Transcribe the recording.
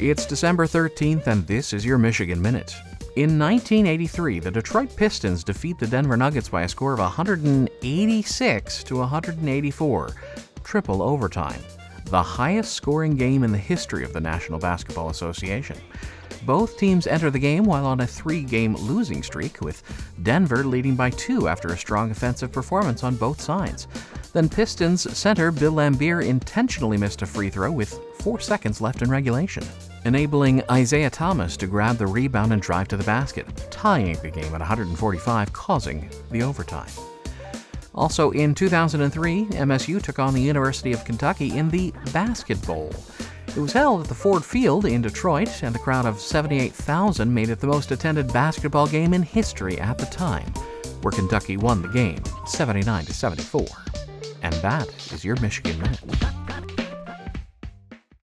It's December 13th, and this is your Michigan Minute. In 1983, the Detroit Pistons defeat the Denver Nuggets by a score of 186 to 184, triple overtime, the highest scoring game in the history of the National Basketball Association. Both teams enter the game while on a three game losing streak, with Denver leading by two after a strong offensive performance on both sides. Then Pistons center Bill Laimbeer intentionally missed a free throw with four seconds left in regulation, enabling Isiah Thomas to grab the rebound and drive to the basket, tying the game at 145, causing the overtime. Also in 2003, MSU took on the University of Kentucky in the Basketbowl. It was held at the Ford Field in Detroit, and the crowd of 78,000 made it the most attended basketball game in history at the time, where Kentucky won the game 79 to 74. And that is your Michigan Minute.